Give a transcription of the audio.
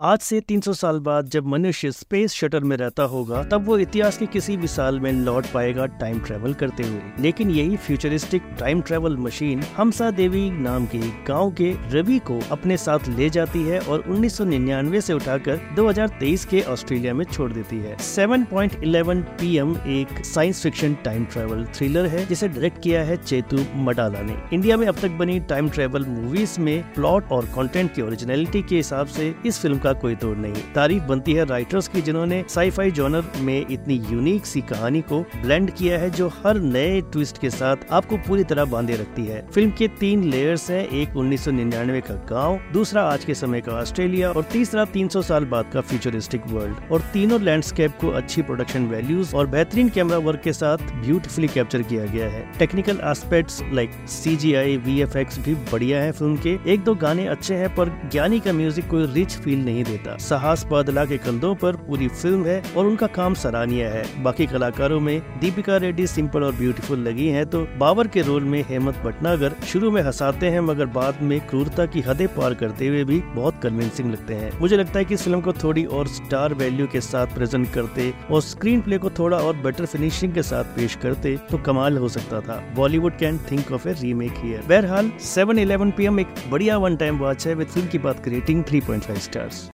आज से 300 साल बाद जब मनुष्य स्पेस शटर में रहता होगा, तब वो इतिहास के किसी भी साल में लौट पाएगा टाइम ट्रेवल करते हुए। लेकिन यही futuristic time travel machine Hamsa Devi नाम के गाँव के रवि को अपने साथ ले जाती है और 1999 से उठाकर 2023 के ऑस्ट्रेलिया में छोड़ देती है। 7.11 पीएम एक science fiction time travel thriller है, जिसे डायरेक्ट किया है चेतु मडाला ने। इंडिया में अब तक बनी टाइम ट्रेवल मूवीज़ में प्लॉट और कंटेंट की ओरिजिनलिटी के हिसाब से इस फ़िल्म का कोई तोड़ नहीं। तारीफ़ बनती है राइटर्स की, जिन्होंने साईफाई जॉनर में इतनी यूनिक सी कहानी को ब्लेंड किया है, जो हर नए ट्विस्ट के साथ आपको पूरी तरह बांधे रखती है। फ़िल्म के तीन लेयर्स हैं, एक उन्नीस का गाँव, दूसरा आज के समय का ऑस्ट्रेलिया और तीसरा 300 साल बाद का फ्यूचरिस्टिक वर्ल्ड और तीनों लैंडस्केप को अच्छी प्रोडक्शन वैल्यूज़ और बेहतरीन कैमरा वर्क के साथ ब्यूटीफुली कैप्चर किया गया है। Technical aspects like C G I भी बढ़िया है फ़िल्म के। एक दो गाने अच्छे हैं, पर ज्ञानी का म्यूज़िक कोई रिच फील नहीं नहीं देता। साहस बादला के कंधों पर पूरी फ़िल्म है और उनका काम सराहनीय है। बाकी कलाकारों में दीपिका रेड्डी सिंपल और ब्यूटीफुल लगी हैं तो बाबर के रोल में हेमंत भटनागर शुरू में हंसाते हैं, मगर बाद में क्रूरता की हदें पार करते हुए भी बहुत कन्विंसिंग लगते हैं। मुझे लगता है की फ़िल्म को थोड़ी और स्टार वैल्यू के साथ प्रेजेंट करते और स्क्रीन प्ले को थोड़ा और बेटर फिनिशिंग के साथ पेश करते तो कमाल हो सकता था। Bollywood can think of a remake here बहरहाल 7:11 पीएम एक बढ़िया वन टाइम वॉच है। विद फ़िल्म की बात रेटिंग 3.5 स्टार्स